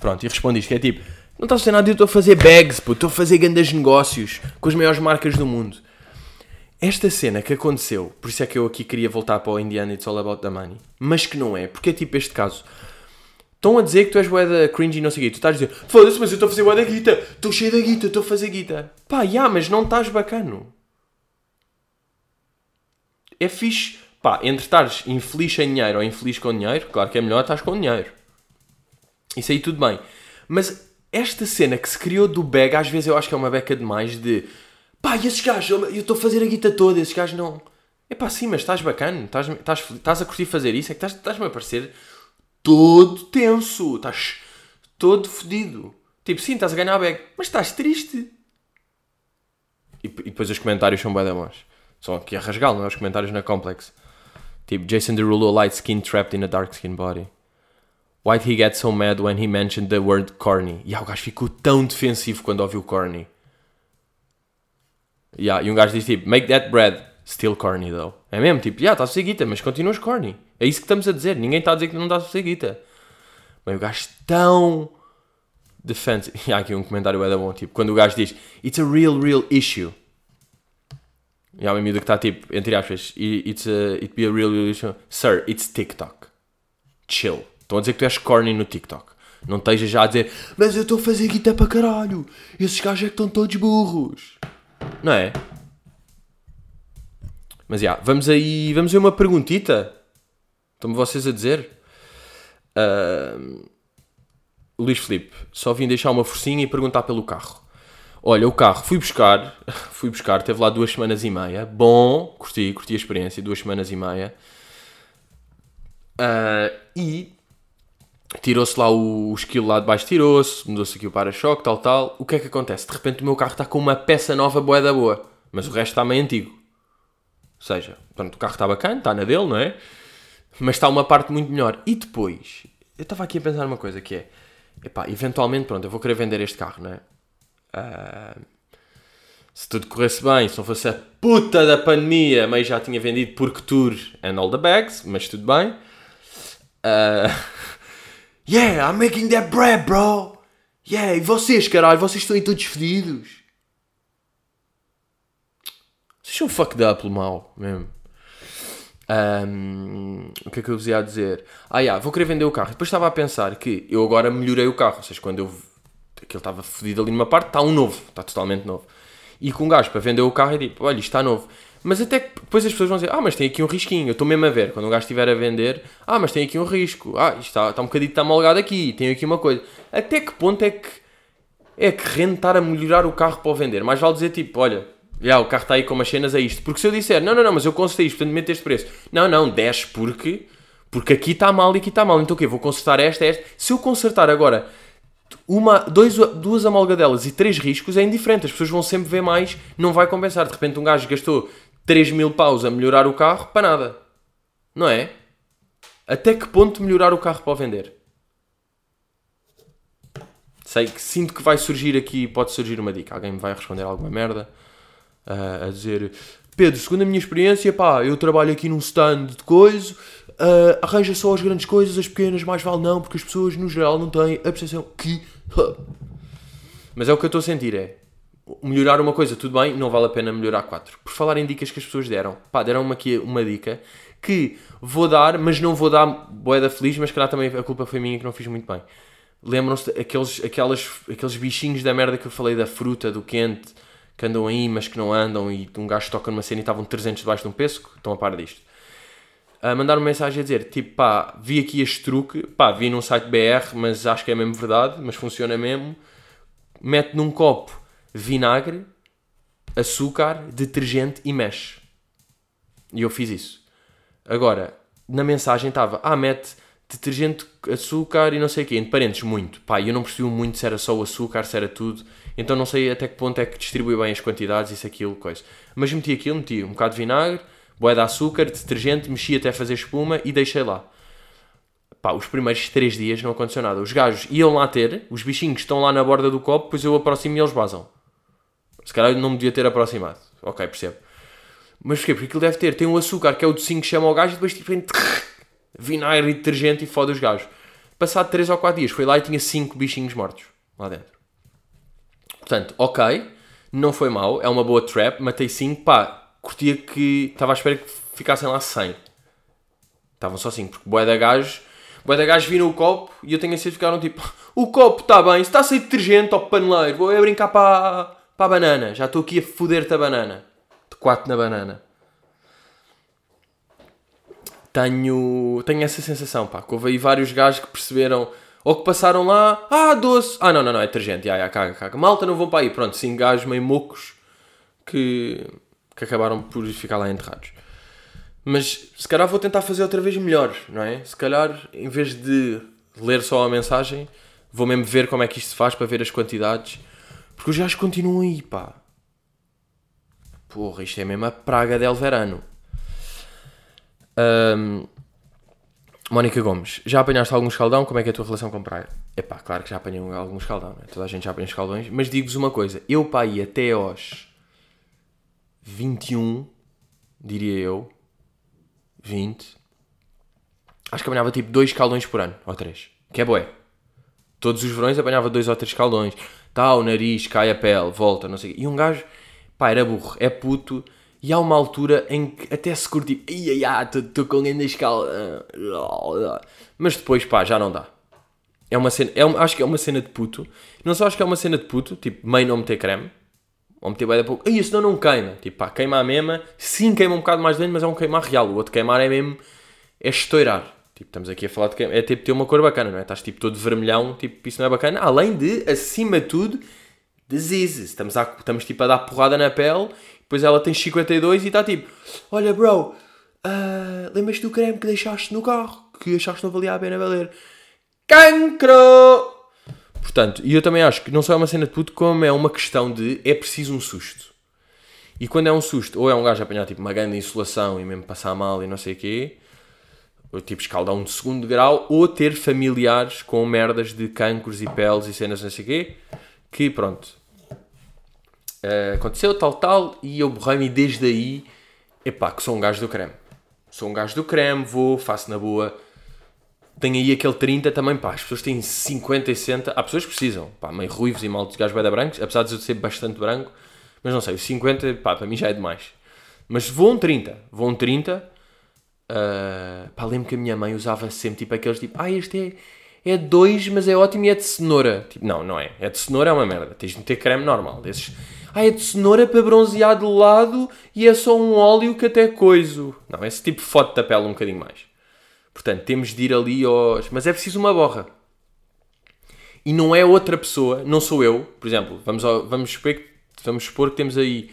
Pronto, e respondi isto, que é tipo, não estás a fazer nada, eu estou a fazer bags, pô, estou a fazer grandes negócios com as maiores marcas do mundo. Esta cena que aconteceu, por isso é que eu aqui queria voltar para o Indiana It's All About the Money, mas que não é, porque é tipo este caso. Estão a dizer que tu és bué da cringe e não sei o quê, tu estás a dizer, foda-se, mas eu estou a fazer bué da guita, estou cheio da guita, estou a fazer guita. Pá, já, mas não estás bacano. É fixe, pá, entre estares infeliz sem dinheiro ou infeliz com dinheiro, claro que é melhor estás com dinheiro. Isso aí tudo bem. Mas esta cena que se criou do bag, às vezes eu acho que é uma beca demais de pá, e esses gajos, eu estou a fazer a guita toda, esses gajos não. É pá, sim, mas estás bacana, estás, estás, estás a curtir fazer isso, é que estás- estás-me a parecer todo tenso, estás todo fodido. Tipo, sim, estás a ganhar a bag, mas estás triste. E, e depois os comentários são bem bons. Só aqui a rasgar, não é? Os comentários na Complex. Tipo, Jason Derulo light skin trapped in a dark skin body. Why'd he get so mad when he mentioned the word corny? E ah, o gajo ficou tão defensivo quando ouviu corny. Yeah, e um gajo diz tipo, make that bread still corny though. É mesmo, tipo, yeah, estás a fazer guita, mas continuas corny. É isso que estamos a dizer. Ninguém está a dizer que não estás a fazer guita. Bem, o gajo tão defensive. E há aqui um comentário é da bom, tipo, quando o gajo diz, it's a real, real issue. E há uma miúda que está tipo, entre aspas, "I- it's a, it be a real, real issue. Sir, it's TikTok. Chill. Estão a dizer que tu és corny no TikTok. Não estejas já a dizer, mas eu estou a fazer guita para caralho. Esses gajos é que estão todos burros. Não é? Mas já, vamos aí, vamos ver uma perguntita. Estão-me vocês a dizer? Ahm, Luís Filipe, só vim deixar uma forcinha e perguntar pelo carro. Olha, o carro fui buscar, fui buscar, teve lá duas semanas e meia. Bom, curti, curti a experiência, duas semanas e meia. Ah, e tirou-se lá o, o esquilo lá de baixo, tirou-se, mudou-se aqui o para-choque, tal, tal. O que é que acontece? De repente o meu carro está com uma peça nova boa da boa, mas o resto está meio antigo. Ou seja, pronto, o carro está bacana, está na dele, não é? Mas está uma parte muito melhor. E depois, eu estava aqui a pensar uma coisa que é, epá, eventualmente, pronto, eu vou querer vender este carro, não é? Ah, se tudo corresse bem, se não fosse a puta da pandemia, meio já tinha vendido porque tour and all the bags, mas tudo bem. Ah, yeah, I'm making that bread, bro. Yeah, e vocês, caralho, vocês estão aí todos fedidos. Vocês são fucked up, mal, mesmo. Ahm, o que é que eu vos ia dizer? Ah, yeah, vou querer vender o carro. Depois estava a pensar que eu agora melhorei o carro. Ou seja, quando eu aquilo estava fodido ali numa parte, está um novo, está totalmente novo. E com um gajo para vender o carro é tipo, olha, isto está novo. Mas até que depois as pessoas vão dizer, ah, mas tem aqui um risquinho, eu estou mesmo a ver. Quando um gajo estiver a vender, ah, mas tem aqui um risco, ah, isto está, está um bocadinho está molgado aqui, tem aqui uma coisa. Até que ponto é que é que rende estar a melhorar o carro para o vender? Mais vale dizer tipo, olha, Já, o carro está aí com umas cenas, é isto. Porque se eu disser, não, não, não, mas eu consertei isto, portanto mete este preço. Não, não, 10 porque, porque aqui está mal e aqui está mal. Então o quê? Vou consertar esta, esta. Se eu consertar agora uma, dois, duas amalgadelas e três riscos, é indiferente. As pessoas vão sempre ver mais, não vai compensar. De repente um gajo gastou 3 mil paus a melhorar o carro para nada. Não é? Até que ponto melhorar o carro para vender? Sei que sinto que vai surgir aqui, pode surgir uma dica. Alguém me vai responder alguma merda uh, a dizer: Pedro, segundo a minha experiência, pá, eu trabalho aqui num stand de coisa, uh, arranja só as grandes coisas, as pequenas mais vale não, porque as pessoas no geral não têm a percepção que. Mas é o que eu estou a sentir: é melhorar uma coisa, tudo bem, não vale a pena melhorar quatro. Por falar em dicas que as pessoas deram, pá, deram-me aqui uma dica que vou dar, mas não vou dar boeda feliz, mas calhar também a culpa foi minha que não fiz muito bem. Lembram-se aqueles, aqueles bichinhos da merda que eu falei da fruta, do quente, que andam aí, mas que não andam, e um gajo toca numa cena e estavam 300 debaixo de um pesco? Estão a par disto. A mandar uma mensagem a dizer, tipo, pá, vi aqui este truque, pá, vi num site BR, mas acho que é mesmo verdade, mas funciona mesmo. Mete num copo vinagre, açúcar, detergente e mexe. E eu fiz isso. Agora, na mensagem estava, ah, mete detergente, açúcar e não sei o quê, entre parentes, muito. Pá, eu não percebi muito se era só o açúcar, se era tudo. Então não sei até que ponto é que distribui bem as quantidades, isso, aquilo, coisa. Mas meti aquilo, meti um bocado de vinagre, boé de açúcar, detergente, mexi até fazer espuma e deixei lá. Pá, os primeiros 3 dias não aconteceu nada. Os gajos iam lá ter, os bichinhos estão lá na borda do copo, depois eu aproximo e eles vazam. Se calhar não me devia ter aproximado. Ok, percebo. Mas porquê? Porque aquilo deve ter, tem um açúcar que é o docinho que chama o gajo e depois tipo vinagre e detergente e foda os gajos. Passado 3 ou 4 dias, foi lá e tinha 5 bichinhos mortos lá dentro. Portanto, ok, não foi mal, é uma boa trap, matei 5, pá, curtia que. Estava à espera que ficassem lá 100. Estavam só 5, porque boé da gajo. Boé da gajo viram o copo e eu tenho a ficaram tipo: o copo está bem, está sem detergente ao paneleiro, vou eu brincar para, para a banana, já estou aqui a foder-te a banana. De 4 na banana tenho, tenho essa sensação, pá, que houve aí vários gajos que perceberam, ou que passaram lá, ah, doce, ah, não, não, não, é detergente, ah, ah, caga, caga, malta, não vão para aí, pronto, cinco gajos meio mocos que, que acabaram por ficar lá enterrados. Mas se calhar vou tentar fazer outra vez melhor, não é? Se calhar, em vez de ler só a mensagem, vou mesmo ver como é que isto se faz para ver as quantidades, porque os gajos continuam aí, pá. Porra, isto é mesmo a praga del verano. Um, Mónica Gomes, já apanhaste algum escaldão? Como é que é a tua relação com praia? Epá, claro que já apanhei algum escaldão, né? toda a gente já apanha escaldões, mas digo-vos uma coisa, eu pá, até aos 21, diria eu, 20, acho que apanhava tipo 2 escaldões por ano, ou 3, que é boé. Todos os verões apanhava 2 ou 3 escaldões, tá, o nariz, cai a pele, volta, não sei E um gajo, pá, era burro, é puto, e há uma altura em que até se curte, ia, estou com grande escala. Mas depois, pá, já não dá. É uma cena, é uma, acho que é uma cena de puto. Não só acho que é uma cena de puto, tipo, meio não meter creme, ou meter bem da pouco, e senão não queima. Tipo, pá, queima a mesma, sim queima um bocado mais dentro, mas é um queimar real. O outro queimar é mesmo, é estourar. Tipo, estamos aqui a falar de queimar, é tipo ter uma cor bacana, não é? Estás tipo todo vermelhão, tipo, isso não é bacana. Além de, acima de tudo, diseases. Estamos, a, estamos tipo a dar porrada na pele depois ela tem 52 e está tipo: Olha, bro, uh, lembras-te do creme que deixaste no carro? Que achaste que não valia a pena valer? Cancro! Portanto, e eu também acho que não só é uma cena de puto, como é uma questão de é preciso um susto. E quando é um susto, ou é um gajo a apanhar tipo uma grande insolação e mesmo passar mal e não sei o quê, ou tipo escaldão de segundo grau, ou ter familiares com merdas de cancros e peles e cenas não sei o quê, que pronto, Uh, aconteceu tal, tal, e eu borrei-me desde aí, epá, que sou um gajo do creme. Sou um gajo do creme, vou, faço na boa. Tenho aí aquele 30 também, pá, as pessoas têm 50 e 60, há pessoas que precisam, pá, meio ruivos e maltos gajos bem brancos, apesar de eu ser bastante branco, mas não sei, os 50, pá, para mim já é demais. Mas vou um 30, vou um 30, uh, pá, lembro que a minha mãe usava sempre, tipo, aqueles tipo, ah, este é, é 2, mas é ótimo e é de cenoura. Tipo, não, não é, é de cenoura é uma merda, tens de meter creme normal, desses ah, é de cenoura para bronzear de lado e é só um óleo que até coiso. Não, esse tipo de foto da pele um bocadinho mais. Portanto, temos de ir ali aos... Mas é preciso uma borra. E não é outra pessoa, não sou eu. Por exemplo, vamos, ao, vamos, supor, que, vamos supor que temos aí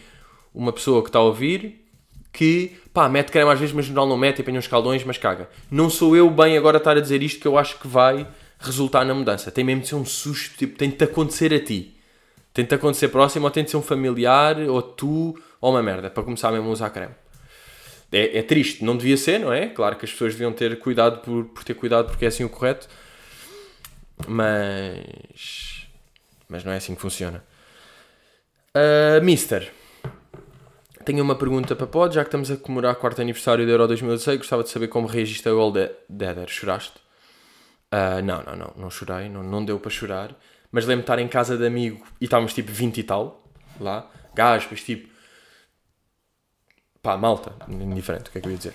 uma pessoa que está a ouvir que, pá, mete creme às vezes, mas no geral não mete e apanha uns caldões, mas caga. Não sou eu bem agora a estar a dizer isto que eu acho que vai resultar na mudança. Tem mesmo de ser um susto, tipo, tem de acontecer a ti. Tem de acontecer próximo, ou tem de ser um familiar, ou tu, ou uma merda, para começar mesmo a usar creme. É, é triste, não devia ser, não é? Claro que as pessoas deviam ter cuidado por, por ter cuidado porque é assim o correto, mas. Mas não é assim que funciona. Uh, Mister, tenho uma pergunta para pod, já que estamos a comemorar o quarto aniversário do Euro 2016, gostava de saber como reagiste a gol de Deder. Choraste? Uh, não, não, não, não chorei, não, não deu para chorar. Mas lembro de estar em casa de amigo e estávamos tipo 20 e tal, lá, gajos, tipo, pá, malta, indiferente, o que é que eu ia dizer?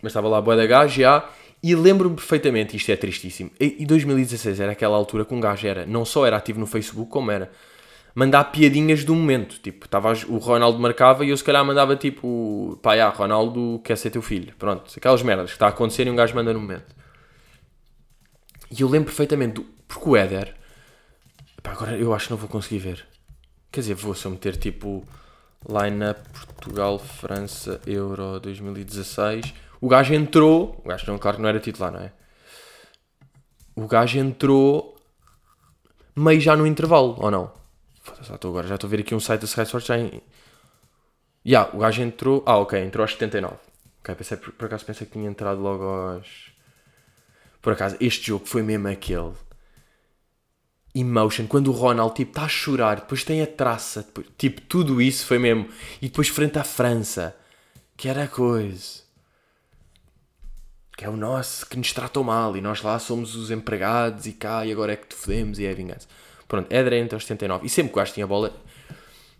Mas estava lá boa da gajo já, e lembro-me perfeitamente, isto é tristíssimo, e 2016 era aquela altura que um gajo era, não só era ativo no Facebook, como era mandar piadinhas do momento, tipo, tava, o Ronaldo marcava e eu se calhar mandava tipo, pá, já, Ronaldo quer ser teu filho, pronto, aquelas merdas que está a acontecer e um gajo manda no momento. E eu lembro perfeitamente, porque o Éder, agora eu acho que não vou conseguir ver, quer dizer, vou só meter tipo Line-up Portugal, França, Euro 2016. O gajo entrou. O gajo, não, claro que não era titular, não é? O gajo entrou meio já no intervalo, ou não? Já estou agora, já estou a ver aqui um site da Sky Sports já em. Yeah, o gajo entrou. Ah, ok, entrou aos 79. Ok, pensei, por, por acaso pensei que tinha entrado logo aos. Por acaso, este jogo foi mesmo aquele emotion, quando o Ronald tipo está a chorar, depois tem a traça, depois, tipo tudo isso foi mesmo. E depois frente à França, que era a coisa. Que é o nosso que nos tratou mal e nós lá somos os empregados e cá e agora é que te fodemos e é a vingança. Pronto, Éder entre os 79 e sempre que o gajo tinha bola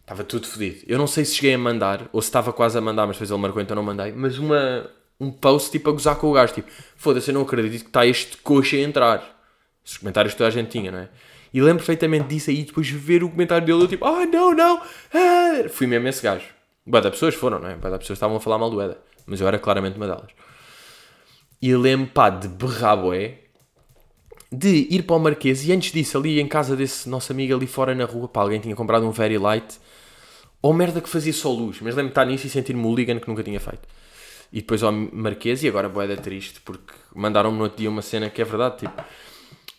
estava tudo fodido. Eu não sei se cheguei a mandar ou se estava quase a mandar, mas depois ele marcou então não mandei. Mas uma, um post tipo a gozar com o gajo, tipo foda-se, eu não acredito que está este coxa a entrar. Os comentários que toda a gente tinha, não é? E lembro perfeitamente disso aí, depois ver o comentário dele, eu tipo, ah, oh, não, não, ah. fui mesmo esse gajo. Boa pessoas foram, não é? Boa pessoas estavam a falar mal do Eda, mas eu era claramente uma delas. E lembro, pá, de berrar boé, de ir para o Marquês, e antes disso, ali em casa desse nosso amigo ali fora na rua, pá, alguém tinha comprado um Very Light, ou merda que fazia só luz, mas lembro de estar nisso e sentir-me o que nunca tinha feito. E depois ao Marquês, e agora boeda triste, porque mandaram-me no outro dia uma cena que é verdade, tipo,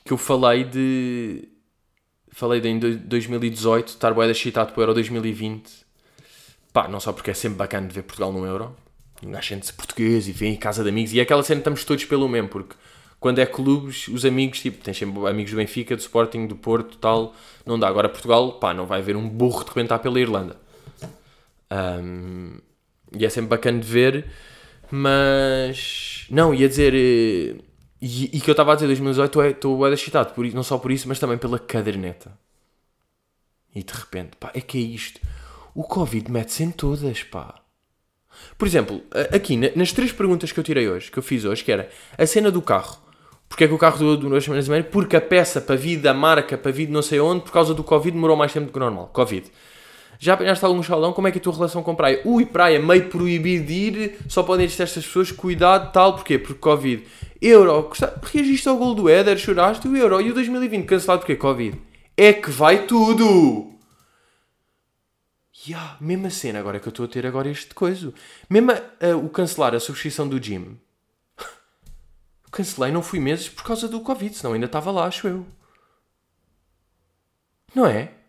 que eu falei de falei de em 2018 estar bué excitado para o Euro 2020. Pá, não só porque é sempre bacana de ver Portugal no Euro. Um gajo sente-se português e vem em casa de amigos. E é aquela cena estamos todos pelo mesmo, porque quando é clubes, os amigos, tipo, tens sempre amigos do Benfica, do Sporting, do Porto, tal, não dá. Agora Portugal, pá, não vai haver um burro de rebentar pela Irlanda. Um, e é sempre bacana de ver, mas... Não, ia dizer... E, e que eu estava a dizer 2018, estou é, excitado, por, não só por isso, mas também pela caderneta. E de repente, pá, é que é isto. O Covid mete-se em todas, pá. Por exemplo, aqui, nas três perguntas que eu tirei hoje, que eu fiz hoje, que era a cena do carro. Porquê é que o carro durou duas semanas e meia? Porque a peça para vir da marca, para vir de não sei onde, por causa do Covid, demorou mais tempo do que normal. Covid. Já apanhaste algum chalão? Como é que é a tua relação com praia? Ui, praia, meio proibido de ir, só podem existir estas pessoas, cuidado, tal, porquê? Porque Covid. Euro, reagiste ao gol do Éder, choraste o Euro e o 2020 cancelado porque Covid. É que vai tudo! Yeah, mesma cena agora que eu estou a ter agora este coisa. Mesmo uh, o cancelar a subscrição do gym. Cancelei, não fui meses por causa do Covid, senão ainda estava lá, acho eu. Não é?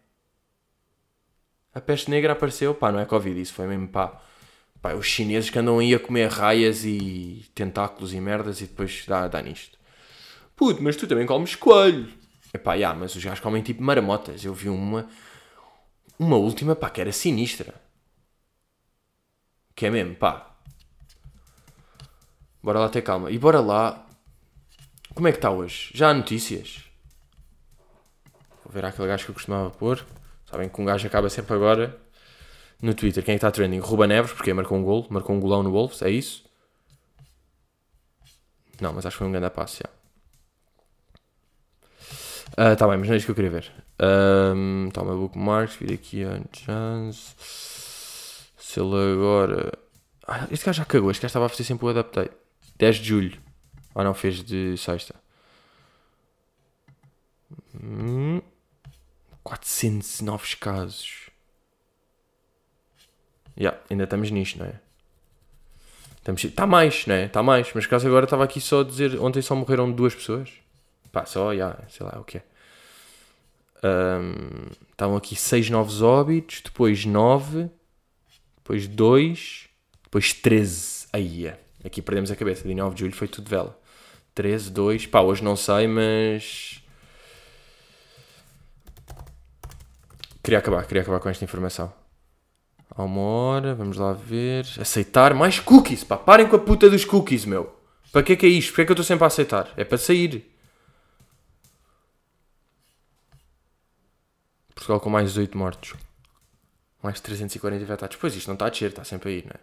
A peste negra apareceu, pá, não é Covid, isso foi mesmo, pá Pá, os chineses que andam aí a comer raias e tentáculos e merdas e depois dá, dá nisto. Puto, mas tu também comes coelho. Epá, já, mas os gajos comem tipo marmotas. Eu vi uma, uma última, pá, que era sinistra. Que é mesmo, pá. Bora lá ter calma. E bora lá. Como é que está hoje? Já há notícias? Vou ver aquele gajo que eu costumava pôr. Sabem que um gajo acaba sempre agora no Twitter, quem é está trending? Ruba Neves, porque marcou um gol, marcou um golão no Wolves, é isso? Não, mas acho que foi um grande passo. Uh, tá bem, mas não é isso que eu queria ver. Um, toma bookmarks, vir aqui a chance. Se ele agora. Ah, este gajo já cagou, este gajo estava a fazer sempre o update. 10 de julho. Ah não, fez de sexta. Hum, 409 casos. Yeah, ainda estamos nisto, não é? Está mais, não é? Está mais. Mas caso agora estava aqui só a dizer. Ontem só morreram duas pessoas. Pá, só, yeah, sei lá o que é. Estavam aqui seis novos óbitos, depois nove, depois dois, depois treze. Aí, é. aqui perdemos a cabeça. De 9 de julho foi tudo vela. 13, 2. Pá, hoje não sei, mas. Queria acabar, queria acabar com esta informação. Há uma hora, vamos lá ver. Aceitar mais cookies, pá. Parem com a puta dos cookies, meu. Para que é que é isto? Porquê é que eu estou sempre a aceitar? É para sair. Portugal com mais 18 mortos. Mais 340 infectados. Pois isto não está a descer, está sempre a ir, não é?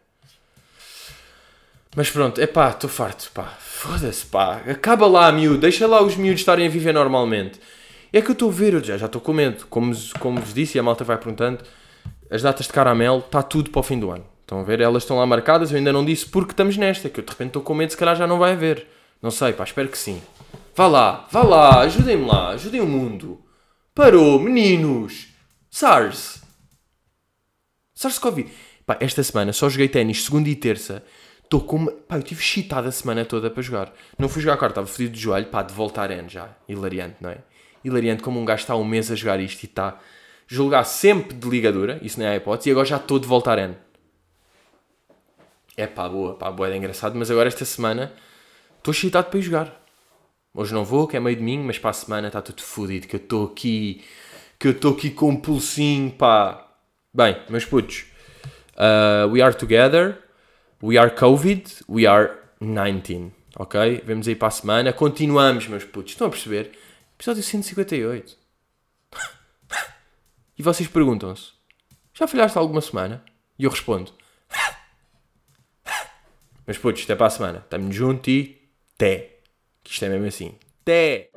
Mas pronto, é pá, estou farto, pá. Foda-se, pá. Acaba lá, miúdo. Deixa lá os miúdos estarem a viver normalmente. É que eu estou a ver, eu já estou com medo. Como, como vos disse, e a malta vai perguntando, as datas de caramelo, está tudo para o fim do ano. Estão a ver? Elas estão lá marcadas, eu ainda não disse porque estamos nesta, que eu de repente estou com medo, se calhar já não vai haver. Não sei, pá, espero que sim. Vá lá, vá lá, ajudem-me lá, ajudem o mundo. Parou, meninos. SARS. SARS-CoV. Pá, esta semana só joguei ténis segunda e terça. Estou com. Pá, eu tive cheatado a semana toda para jogar. Não fui jogar carta, estava fodido de joelho. Pá, de voltar N já. Hilariante, não é? Hilariante como um gajo está um mês a jogar isto e está julgar sempre de ligadura, isso não é a hipótese, e agora já estou de voltar N. É pá, boa, pá, boa, é engraçado, mas agora esta semana estou excitado para ir jogar. Hoje não vou, que é meio domingo, mas para a semana está tudo fodido, que eu estou aqui, que eu estou aqui com um pulsinho, pá. Bem, meus putos, uh, we are together, we are COVID, we are 19, ok? Vemos aí para a semana, continuamos, meus putos, estão a perceber? Episódio 158. e vocês perguntam-se: já falhaste alguma semana? E eu respondo: Mas putos, até para a semana. Estamos juntos e até. Que isto é mesmo assim. Até!